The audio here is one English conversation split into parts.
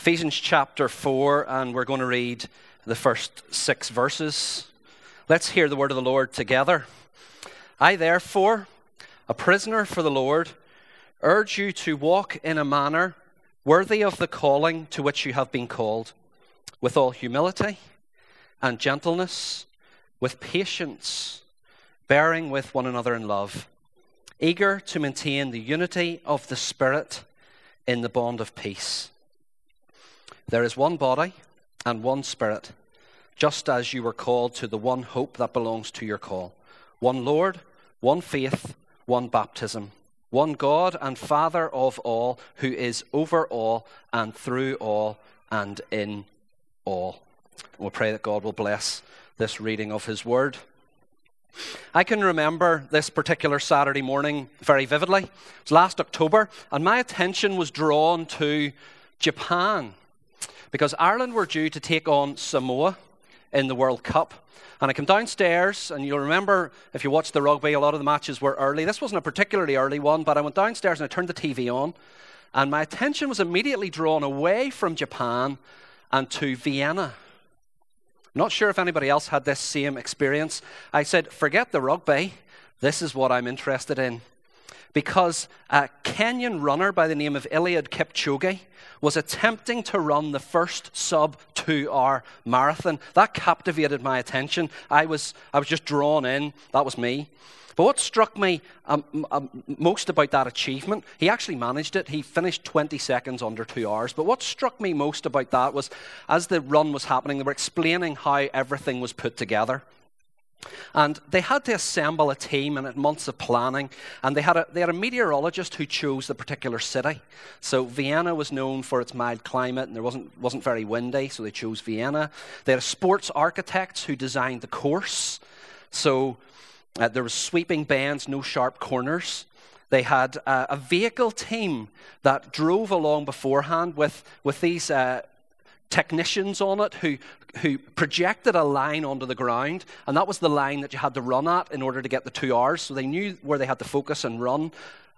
Ephesians chapter 4, and we're going to read the first six verses. Let's hear the word of the Lord together. I, therefore, a prisoner for the Lord, urge you to walk in a manner worthy of the calling to which you have been called, with all humility and gentleness, with patience, bearing with one another in love, eager to maintain the unity of the Spirit in the bond of peace. There is one body and one spirit, just as you were called to the one hope that belongs to your call one Lord, one faith, one baptism, one God and Father of all, who is over all and through all and in all. We'll pray that God will bless this reading of His Word. I can remember this particular Saturday morning very vividly. It was last October, and my attention was drawn to Japan because Ireland were due to take on Samoa in the World Cup. And I came downstairs, and you'll remember if you watched the rugby, a lot of the matches were early. This wasn't a particularly early one, but I went downstairs and I turned the TV on, and my attention was immediately drawn away from Japan and to Vienna. Not sure if anybody else had this same experience. I said, forget the rugby, this is what I'm interested in because a Kenyan runner by the name of Eliud Kipchoge was attempting to run the first sub two hour marathon. That captivated my attention. I was, I was just drawn in. That was me. But what struck me um, um, most about that achievement, he actually managed it. He finished 20 seconds under two hours. But what struck me most about that was as the run was happening, they were explaining how everything was put together. And they had to assemble a team and had months of planning. And they had, a, they had a meteorologist who chose the particular city. So Vienna was known for its mild climate and there wasn't, wasn't very windy, so they chose Vienna. They had sports architects who designed the course. So uh, there was sweeping bends, no sharp corners. They had uh, a vehicle team that drove along beforehand with, with these uh, technicians on it who, who projected a line onto the ground, and that was the line that you had to run at in order to get the two hours. So they knew where they had to focus and run.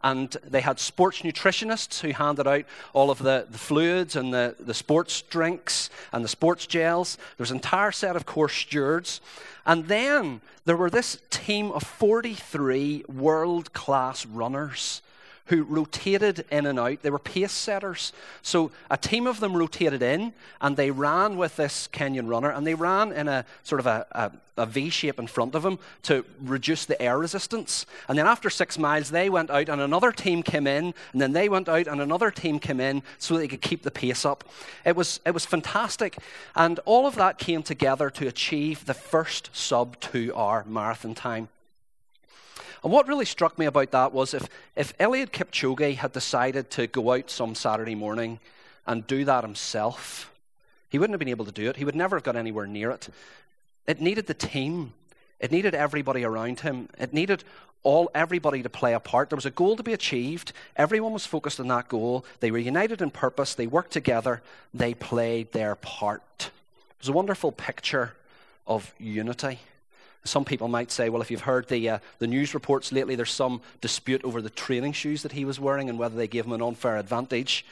And they had sports nutritionists who handed out all of the, the fluids and the, the sports drinks and the sports gels. There was an entire set of course stewards. And then there were this team of 43 world class runners who rotated in and out. They were pace setters. So a team of them rotated in and they ran with this Kenyan runner and they ran in a sort of a, a, a V shape in front of him to reduce the air resistance. And then after six miles, they went out and another team came in and then they went out and another team came in so they could keep the pace up. It was, it was fantastic. And all of that came together to achieve the first sub two hour marathon time. And what really struck me about that was if, if Eliud Kipchoge had decided to go out some Saturday morning and do that himself, he wouldn't have been able to do it. He would never have got anywhere near it. It needed the team. It needed everybody around him. It needed all everybody to play a part. There was a goal to be achieved. Everyone was focused on that goal. They were united in purpose. They worked together. They played their part. It was a wonderful picture of unity. Some people might say, well, if you've heard the, uh, the news reports lately, there's some dispute over the training shoes that he was wearing and whether they gave him an unfair advantage.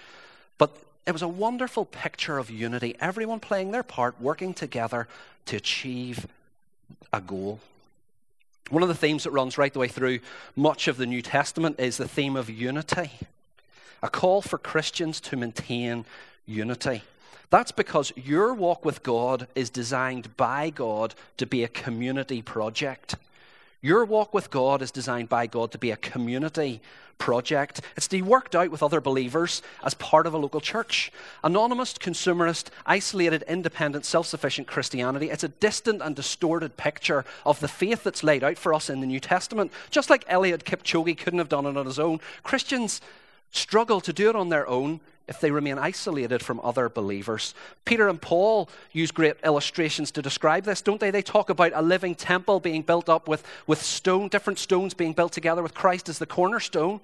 But it was a wonderful picture of unity, everyone playing their part, working together to achieve a goal. One of the themes that runs right the way through much of the New Testament is the theme of unity, a call for Christians to maintain unity. That's because your walk with God is designed by God to be a community project. Your walk with God is designed by God to be a community project. It's to be worked out with other believers as part of a local church. Anonymous, consumerist, isolated, independent, self sufficient Christianity. It's a distant and distorted picture of the faith that's laid out for us in the New Testament. Just like Eliud Kipchoge couldn't have done it on his own, Christians struggle to do it on their own if they remain isolated from other believers. Peter and Paul use great illustrations to describe this, don't they? They talk about a living temple being built up with, with stone, different stones being built together with Christ as the cornerstone.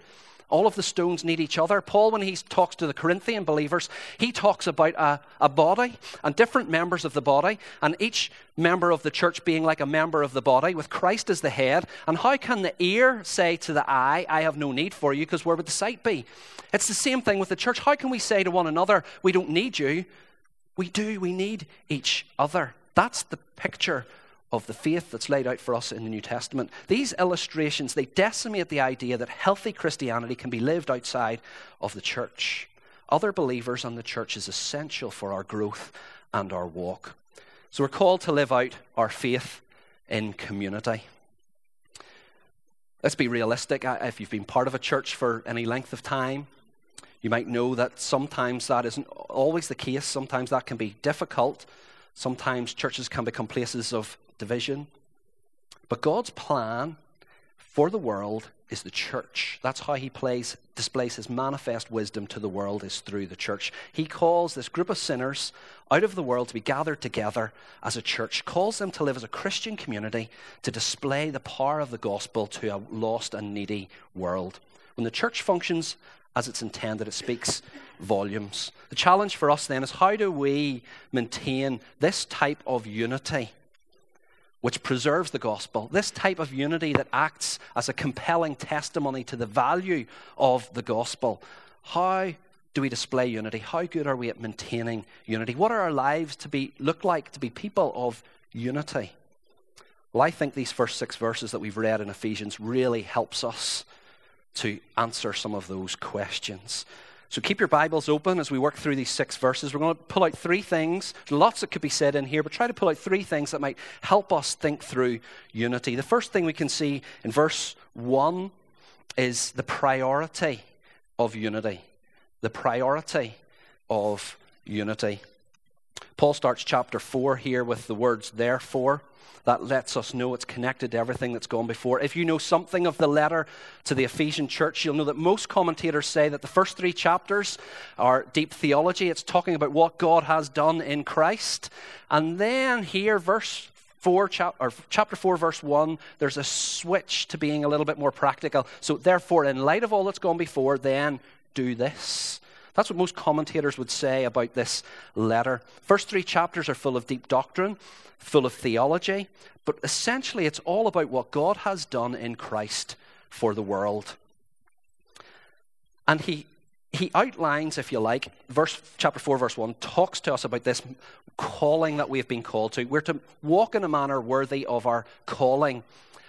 All of the stones need each other. Paul, when he talks to the Corinthian believers, he talks about a, a body and different members of the body, and each member of the church being like a member of the body, with Christ as the head. And how can the ear say to the eye, I have no need for you, because where would the sight be? It's the same thing with the church. How can we say to one another, We don't need you? We do. We need each other. That's the picture of the faith that's laid out for us in the New Testament. These illustrations, they decimate the idea that healthy Christianity can be lived outside of the church. Other believers and the church is essential for our growth and our walk. So we're called to live out our faith in community. Let's be realistic. If you've been part of a church for any length of time, you might know that sometimes that isn't always the case. Sometimes that can be difficult. Sometimes churches can become places of division. But God's plan for the world is the church. That's how he plays, displays his manifest wisdom to the world is through the church. He calls this group of sinners out of the world to be gathered together as a church, calls them to live as a Christian community to display the power of the gospel to a lost and needy world. When the church functions as it's intended, it speaks volumes. The challenge for us then is how do we maintain this type of unity? Which preserves the gospel, this type of unity that acts as a compelling testimony to the value of the gospel. How do we display unity? How good are we at maintaining unity? What are our lives to be look like to be people of unity? Well, I think these first six verses that we've read in Ephesians really helps us to answer some of those questions. So keep your Bibles open as we work through these six verses. We're going to pull out three things. There's lots that could be said in here, but try to pull out three things that might help us think through unity. The first thing we can see in verse 1 is the priority of unity. The priority of unity. Paul starts chapter 4 here with the words, therefore that lets us know it's connected to everything that's gone before. If you know something of the letter to the Ephesian church, you'll know that most commentators say that the first three chapters are deep theology. It's talking about what God has done in Christ. And then here, verse 4, chap- or chapter 4, verse 1, there's a switch to being a little bit more practical. So, therefore, in light of all that's gone before, then do this. That's what most commentators would say about this letter. First three chapters are full of deep doctrine full of theology, but essentially it's all about what God has done in Christ for the world. And he, he outlines, if you like, verse chapter 4, verse 1, talks to us about this calling that we've been called to. We're to walk in a manner worthy of our calling.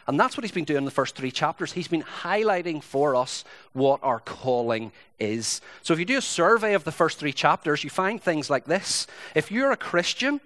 And that's what he's been doing in the first three chapters. He's been highlighting for us what our calling is. So if you do a survey of the first three chapters, you find things like this. If you're a Christian,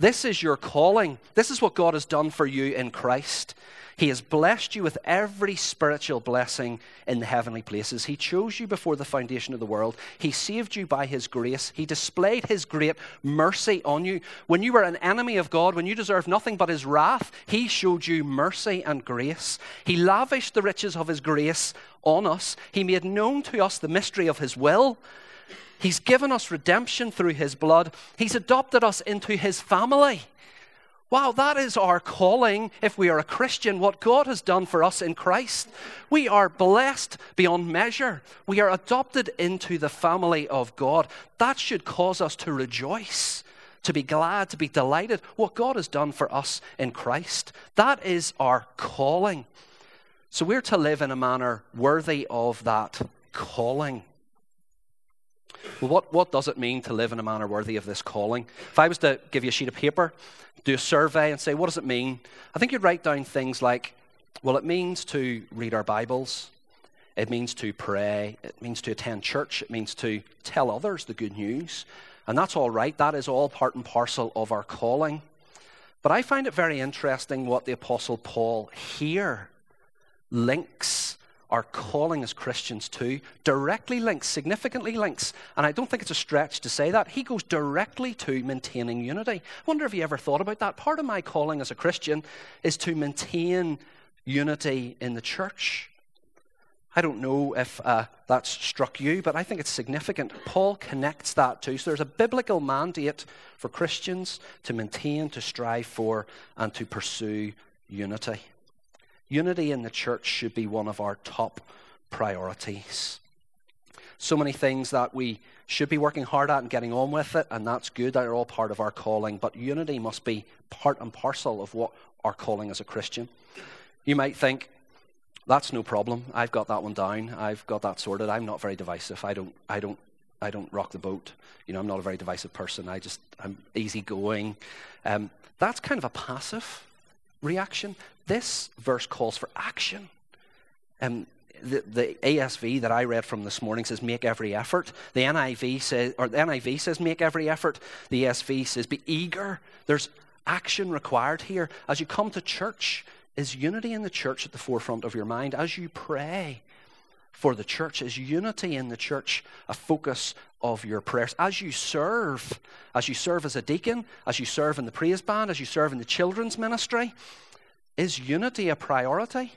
this is your calling. This is what God has done for you in Christ. He has blessed you with every spiritual blessing in the heavenly places. He chose you before the foundation of the world. He saved you by His grace. He displayed His great mercy on you. When you were an enemy of God, when you deserved nothing but His wrath, He showed you mercy and grace. He lavished the riches of His grace on us. He made known to us the mystery of His will He's given us redemption through His blood. He's adopted us into His family. Wow, that is our calling if we are a Christian, what God has done for us in Christ. We are blessed beyond measure. We are adopted into the family of God. That should cause us to rejoice, to be glad, to be delighted what God has done for us in Christ. That is our calling. So we're to live in a manner worthy of that calling. Well, what, what does it mean to live in a manner worthy of this calling? If I was to give you a sheet of paper, do a survey, and say, what does it mean? I think you'd write down things like, well, it means to read our Bibles, it means to pray, it means to attend church, it means to tell others the good news. And that's all right, that is all part and parcel of our calling. But I find it very interesting what the Apostle Paul here links our calling as Christians to directly links, significantly links, and I don't think it's a stretch to say that, he goes directly to maintaining unity. I wonder if you ever thought about that. Part of my calling as a Christian is to maintain unity in the church. I don't know if uh, that's struck you, but I think it's significant. Paul connects that too. So there's a biblical mandate for Christians to maintain, to strive for, and to pursue unity. Unity in the church should be one of our top priorities. So many things that we should be working hard at and getting on with it, and that's good. They're all part of our calling. But unity must be part and parcel of what our calling as a Christian. You might think, that's no problem. I've got that one down. I've got that sorted. I'm not very divisive. I don't, I don't, I don't rock the boat. You know, I'm not a very divisive person. I just, I'm easygoing. Um, that's kind of a passive reaction. This verse calls for action. Um, the, the ASV that I read from this morning says make every effort. The NIV says, or the NIV says make every effort. The ESV says be eager. There's action required here. As you come to church, is unity in the church at the forefront of your mind? As you pray for the church, is unity in the church a focus of your prayers? As you serve, as you serve as a deacon, as you serve in the praise band, as you serve in the children's ministry, is unity a priority?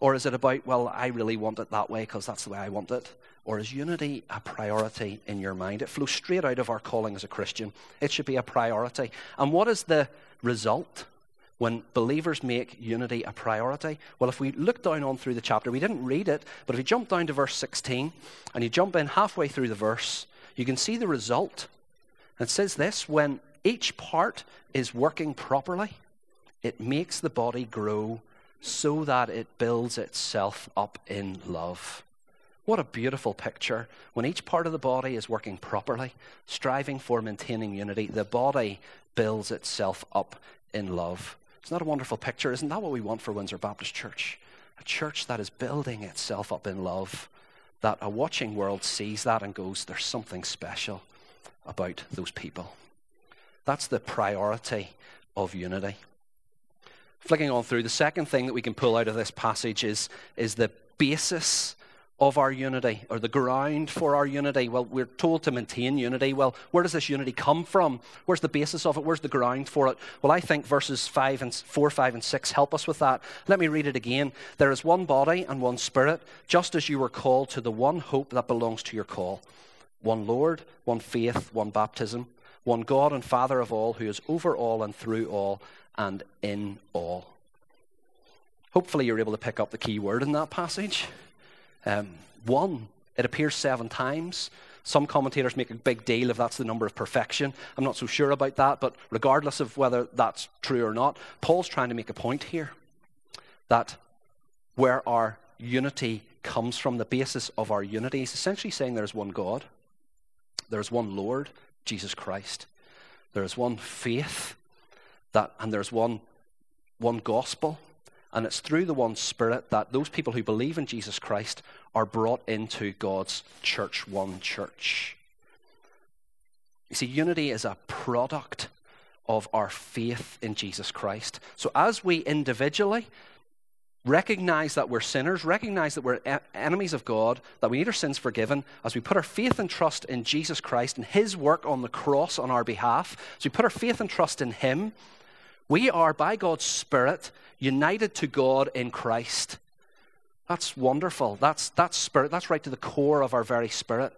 Or is it about, well, I really want it that way because that's the way I want it? Or is unity a priority in your mind? It flows straight out of our calling as a Christian. It should be a priority. And what is the result when believers make unity a priority? Well, if we look down on through the chapter, we didn't read it, but if you jump down to verse 16 and you jump in halfway through the verse, you can see the result. It says this when each part is working properly, it makes the body grow so that it builds itself up in love. What a beautiful picture. When each part of the body is working properly, striving for maintaining unity, the body builds itself up in love. Isn't that a wonderful picture? Isn't that what we want for Windsor Baptist Church? A church that is building itself up in love, that a watching world sees that and goes, there's something special about those people. That's the priority of unity. Flicking on through, the second thing that we can pull out of this passage is, is the basis of our unity or the ground for our unity. Well, we're told to maintain unity. Well, where does this unity come from? Where's the basis of it? Where's the ground for it? Well, I think verses 5 and 4, 5 and 6 help us with that. Let me read it again. There is one body and one spirit, just as you were called to the one hope that belongs to your call. One Lord, one faith, one baptism, one God and Father of all, who is over all and through all and in all. Hopefully, you're able to pick up the key word in that passage. Um, one, it appears seven times. Some commentators make a big deal if that's the number of perfection. I'm not so sure about that, but regardless of whether that's true or not, Paul's trying to make a point here that where our unity comes from, the basis of our unity, is essentially saying there's one God, there's one Lord, Jesus Christ, there's one faith, that, and there's one, one gospel, and it's through the one Spirit that those people who believe in Jesus Christ are brought into God's church, one church. You see, unity is a product of our faith in Jesus Christ. So as we individually recognize that we're sinners, recognize that we're enemies of God, that we need our sins forgiven, as we put our faith and trust in Jesus Christ and His work on the cross on our behalf, as we put our faith and trust in Him, we are, by God's Spirit, united to God in Christ. That's wonderful. That's, that's spirit. That's right to the core of our very spirit.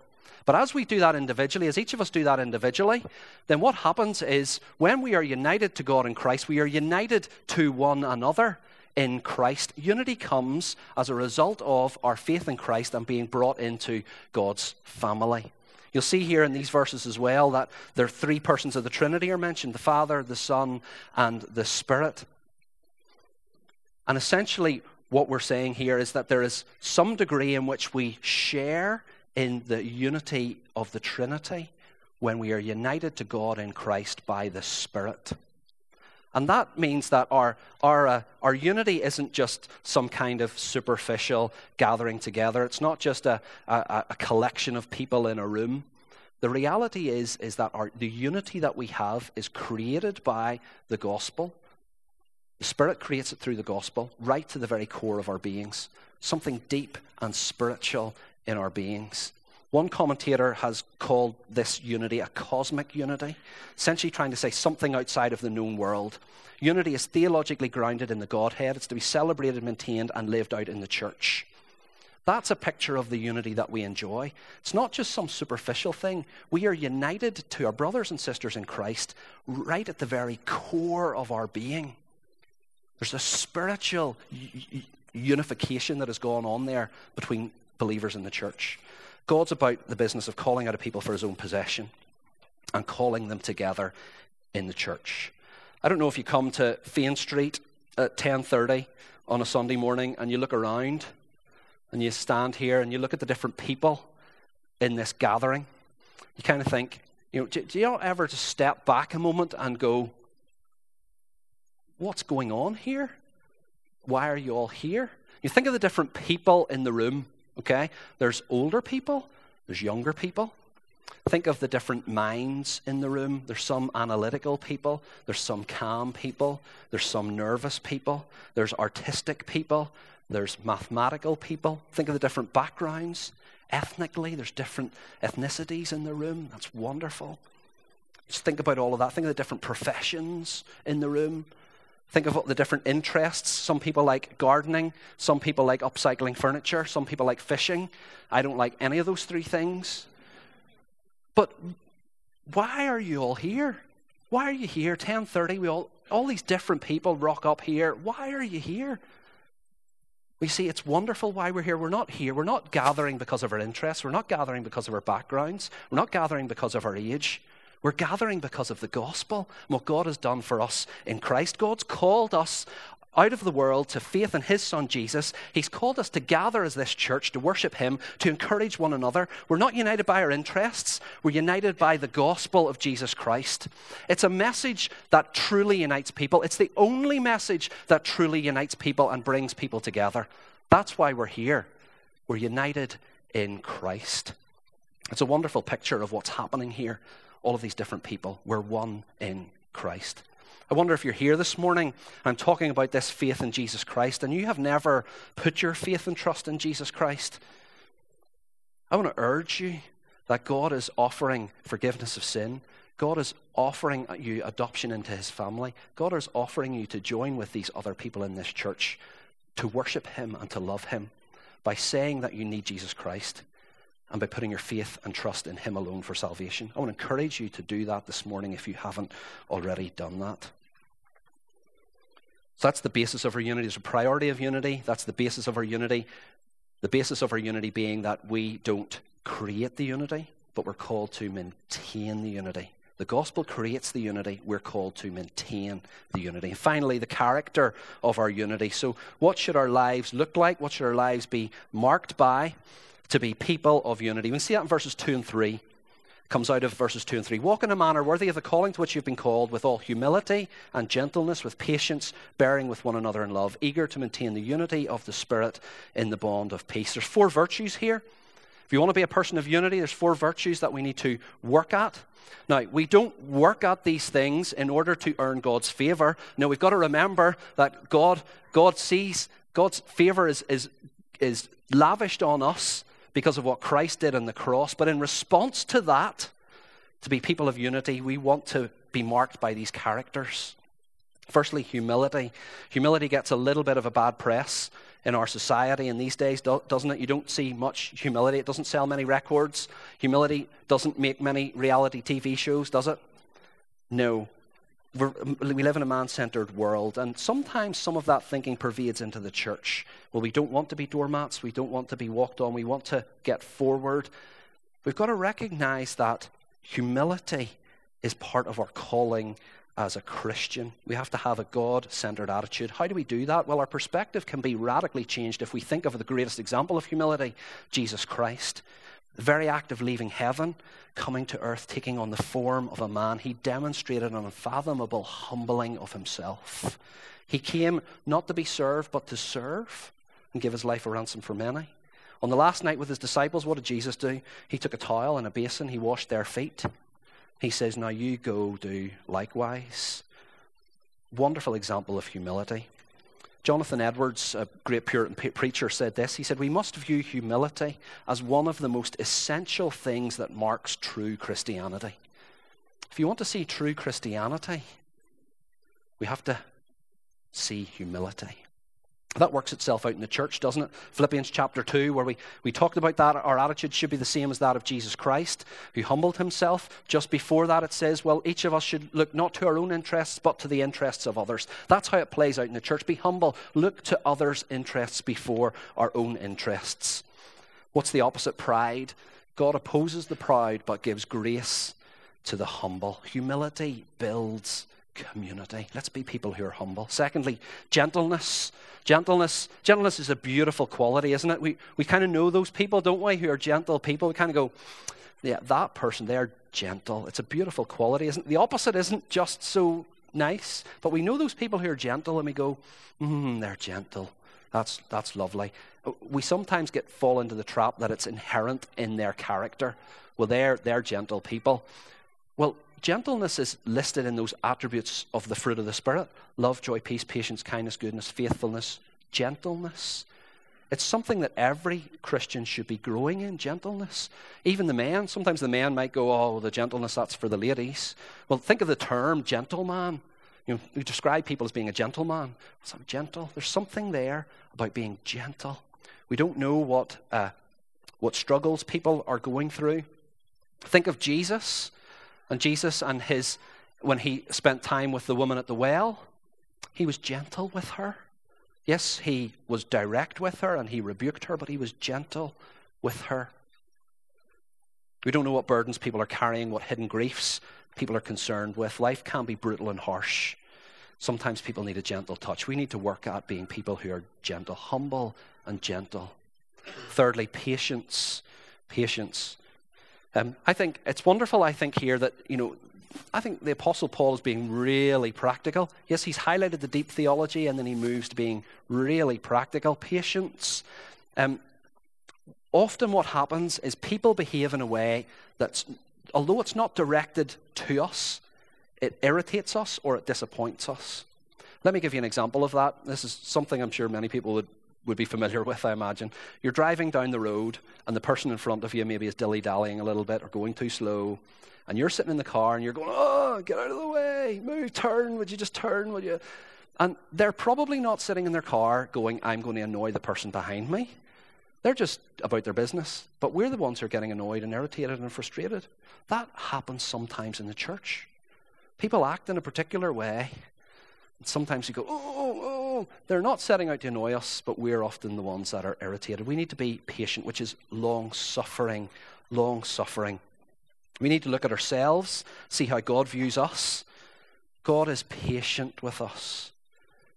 But as we do that individually, as each of us do that individually, then what happens is when we are united to God in Christ, we are united to one another in Christ. Unity comes as a result of our faith in Christ and being brought into God's family. You'll see here in these verses as well that there are three persons of the Trinity are mentioned the Father, the Son, and the Spirit. And essentially, what we're saying here is that there is some degree in which we share in the unity of the Trinity when we are united to God in Christ by the Spirit. And that means that our, our, uh, our unity isn't just some kind of superficial gathering together. It's not just a, a, a collection of people in a room. The reality is, is that our, the unity that we have is created by the gospel. The Spirit creates it through the gospel, right to the very core of our beings, something deep and spiritual in our beings. One commentator has called this unity a cosmic unity, essentially trying to say something outside of the known world. Unity is theologically grounded in the Godhead. It's to be celebrated, maintained, and lived out in the church. That's a picture of the unity that we enjoy. It's not just some superficial thing. We are united to our brothers and sisters in Christ right at the very core of our being. There's a spiritual unification that has gone on there between believers in the church. God's about the business of calling out a people for his own possession and calling them together in the church. I don't know if you come to Fane Street at 10:30 on a Sunday morning and you look around and you stand here and you look at the different people in this gathering. You kind of think, you know, do, do you ever just step back a moment and go, what's going on here? Why are you all here? You think of the different people in the room, okay? There's older people, there's younger people. Think of the different minds in the room. There's some analytical people, there's some calm people, there's some nervous people, there's artistic people, there's mathematical people. Think of the different backgrounds. Ethnically, there's different ethnicities in the room. That's wonderful. Just think about all of that. Think of the different professions in the room. Think of the different interests. Some people like gardening, some people like upcycling furniture, some people like fishing. I don't like any of those three things. But why are you all here? Why are you here? 10:30 we all all these different people rock up here. Why are you here? We see it's wonderful why we're here. We're not here. We're not gathering because of our interests. We're not gathering because of our backgrounds. We're not gathering because of our age. We're gathering because of the gospel and what God has done for us in Christ. God's called us out of the world to faith in his son Jesus. He's called us to gather as this church, to worship him, to encourage one another. We're not united by our interests, we're united by the gospel of Jesus Christ. It's a message that truly unites people. It's the only message that truly unites people and brings people together. That's why we're here. We're united in Christ. It's a wonderful picture of what's happening here all of these different people. We're one in Christ. I wonder if you're here this morning. I'm talking about this faith in Jesus Christ, and you have never put your faith and trust in Jesus Christ. I want to urge you that God is offering forgiveness of sin. God is offering you adoption into his family. God is offering you to join with these other people in this church to worship him and to love him by saying that you need Jesus Christ and by putting your faith and trust in Him alone for salvation. I want to encourage you to do that this morning if you haven't already done that. So that's the basis of our unity. There's a priority of unity. That's the basis of our unity. The basis of our unity being that we don't create the unity, but we're called to maintain the unity. The gospel creates the unity. We're called to maintain the unity. And finally, the character of our unity. So, what should our lives look like? What should our lives be marked by? To be people of unity. We see that in verses 2 and 3. Comes out of verses 2 and 3. Walk in a manner worthy of the calling to which you've been called, with all humility and gentleness, with patience, bearing with one another in love, eager to maintain the unity of the Spirit in the bond of peace. There's four virtues here. If you want to be a person of unity, there's four virtues that we need to work at. Now, we don't work at these things in order to earn God's favor. No, we've got to remember that God, God sees God's favor is, is, is lavished on us because of what Christ did on the cross. But in response to that, to be people of unity, we want to be marked by these characters. Firstly, humility. Humility gets a little bit of a bad press in our society in these days, doesn't it? You don't see much humility. It doesn't sell many records. Humility doesn't make many reality TV shows, does it? No. We're, we live in a man centered world, and sometimes some of that thinking pervades into the church. Well, we don't want to be doormats, we don't want to be walked on, we want to get forward. We've got to recognize that humility is part of our calling as a Christian. We have to have a God centered attitude. How do we do that? Well, our perspective can be radically changed if we think of the greatest example of humility, Jesus Christ. The very act of leaving heaven, coming to earth, taking on the form of a man, he demonstrated an unfathomable humbling of himself. He came not to be served, but to serve and give his life a ransom for many. On the last night with his disciples, what did Jesus do? He took a towel and a basin, he washed their feet. He says, Now you go do likewise. Wonderful example of humility. Jonathan Edwards, a great Puritan preacher, said this. He said, We must view humility as one of the most essential things that marks true Christianity. If you want to see true Christianity, we have to see humility. That works itself out in the church, doesn't it? Philippians chapter 2, where we, we talked about that, our attitude should be the same as that of Jesus Christ, who humbled himself. Just before that, it says, well, each of us should look not to our own interests, but to the interests of others. That's how it plays out in the church. Be humble, look to others' interests before our own interests. What's the opposite? Pride. God opposes the proud but gives grace to the humble. Humility builds community. Let's be people who are humble. Secondly, gentleness. Gentleness. Gentleness is a beautiful quality, isn't it? We, we kind of know those people, don't we, who are gentle people. We kind of go, yeah, that person, they're gentle. It's a beautiful quality, isn't it? The opposite isn't just so nice, but we know those people who are gentle and we go, mm, they're gentle. That's, that's lovely. We sometimes get fall into the trap that it's inherent in their character. Well, they're, they're gentle people. Well, gentleness is listed in those attributes of the fruit of the Spirit love, joy, peace, patience, kindness, goodness, faithfulness, gentleness. It's something that every Christian should be growing in gentleness. Even the men, sometimes the men might go, Oh, the gentleness, that's for the ladies. Well, think of the term gentleman. You know, describe people as being a gentleman. So I'm gentle. There's something there about being gentle. We don't know what, uh, what struggles people are going through. Think of Jesus. And Jesus and his, when he spent time with the woman at the well, he was gentle with her. Yes, he was direct with her and he rebuked her, but he was gentle with her. We don't know what burdens people are carrying, what hidden griefs people are concerned with. Life can be brutal and harsh. Sometimes people need a gentle touch. We need to work at being people who are gentle, humble and gentle. Thirdly, patience. Patience. Um, I think it's wonderful, I think, here that, you know, I think the Apostle Paul is being really practical. Yes, he's highlighted the deep theology and then he moves to being really practical. Patience. Um, often what happens is people behave in a way that's, although it's not directed to us, it irritates us or it disappoints us. Let me give you an example of that. This is something I'm sure many people would would be familiar with, I imagine. You're driving down the road, and the person in front of you maybe is dilly dallying a little bit or going too slow. And you're sitting in the car and you're going, Oh, get out of the way, move, turn, would you just turn, would you? And they're probably not sitting in their car going, I'm going to annoy the person behind me. They're just about their business. But we're the ones who are getting annoyed and irritated and frustrated. That happens sometimes in the church. People act in a particular way, sometimes you go, oh, oh, oh, they're not setting out to annoy us, but we're often the ones that are irritated. We need to be patient, which is long suffering, long suffering. We need to look at ourselves, see how God views us. God is patient with us.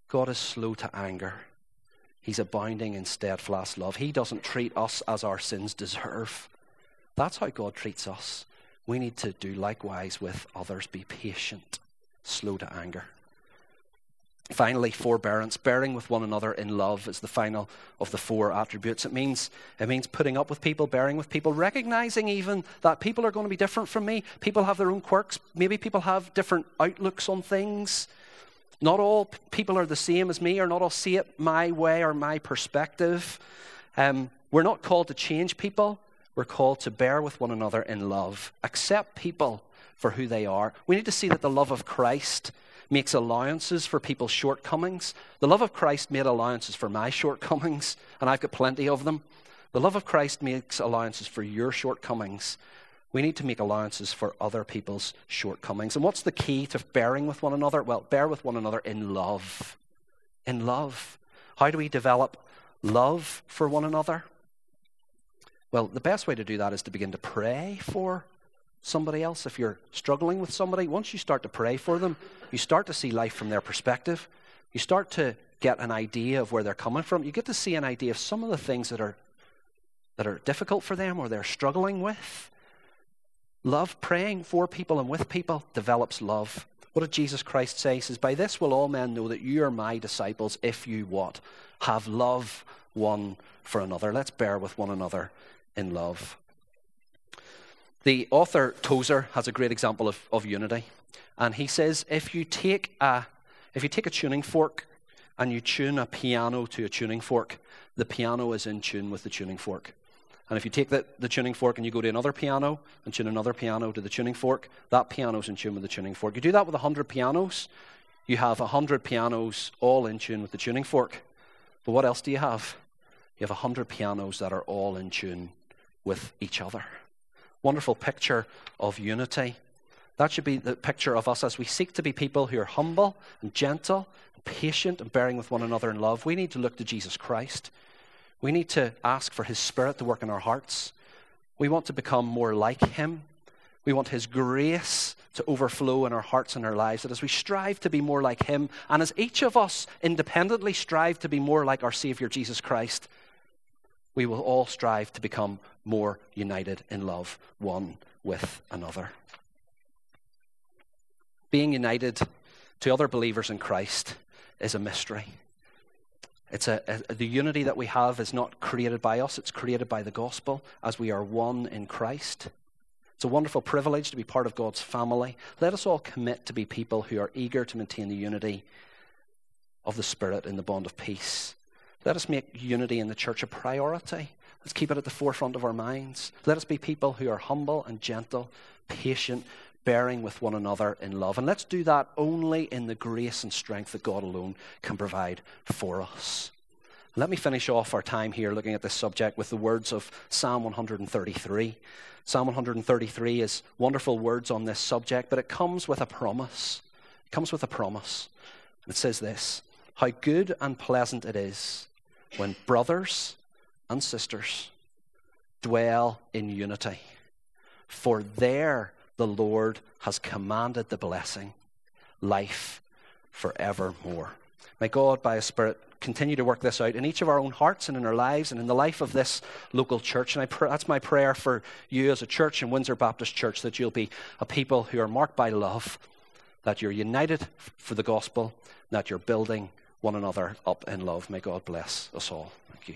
God is slow to anger. He's abounding in steadfast love. He doesn't treat us as our sins deserve. That's how God treats us. We need to do likewise with others. Be patient, slow to anger. Finally, forbearance, bearing with one another in love is the final of the four attributes. It means, it means putting up with people, bearing with people, recognizing even that people are going to be different from me. People have their own quirks. Maybe people have different outlooks on things. Not all people are the same as me, or not all see it my way or my perspective. Um, we're not called to change people. We're called to bear with one another in love, accept people for who they are. We need to see that the love of Christ makes allowances for people's shortcomings. The love of Christ made allowances for my shortcomings, and I've got plenty of them. The love of Christ makes allowances for your shortcomings. We need to make allowances for other people's shortcomings. And what's the key to bearing with one another? Well, bear with one another in love. In love. How do we develop love for one another? Well, the best way to do that is to begin to pray for somebody else, if you're struggling with somebody, once you start to pray for them, you start to see life from their perspective. You start to get an idea of where they're coming from. You get to see an idea of some of the things that are that are difficult for them or they're struggling with. Love, praying for people and with people develops love. What did Jesus Christ say? He says, By this will all men know that you are my disciples if you what? Have love one for another. Let's bear with one another in love. The author Tozer has a great example of, of unity. And he says if you take a if you take a tuning fork and you tune a piano to a tuning fork, the piano is in tune with the tuning fork. And if you take the, the tuning fork and you go to another piano and tune another piano to the tuning fork, that piano's in tune with the tuning fork. You do that with 100 pianos, you have 100 pianos all in tune with the tuning fork. But what else do you have? You have 100 pianos that are all in tune with each other wonderful picture of unity. That should be the picture of us as we seek to be people who are humble and gentle, and patient, and bearing with one another in love. We need to look to Jesus Christ. We need to ask for His Spirit to work in our hearts. We want to become more like Him. We want His grace to overflow in our hearts and our lives. That as we strive to be more like Him, and as each of us independently strive to be more like our Savior Jesus Christ, we will all strive to become more united in love one with another. Being united to other believers in Christ is a mystery. It's a, a, the unity that we have is not created by us, it's created by the gospel as we are one in Christ. It's a wonderful privilege to be part of God's family. Let us all commit to be people who are eager to maintain the unity of the Spirit in the bond of peace. Let us make unity in the church a priority. Let's keep it at the forefront of our minds. Let us be people who are humble and gentle, patient, bearing with one another in love. And let's do that only in the grace and strength that God alone can provide for us. Let me finish off our time here looking at this subject with the words of Psalm 133. Psalm 133 is wonderful words on this subject, but it comes with a promise. It comes with a promise. It says this How good and pleasant it is when brothers and sisters dwell in unity, for there the Lord has commanded the blessing, life forevermore. May God, by His Spirit, continue to work this out in each of our own hearts and in our lives and in the life of this local church. And pr- that's my prayer for you as a church in Windsor Baptist Church that you'll be a people who are marked by love, that you're united for the gospel, that you're building one another up in love. May God bless us all. Thank you.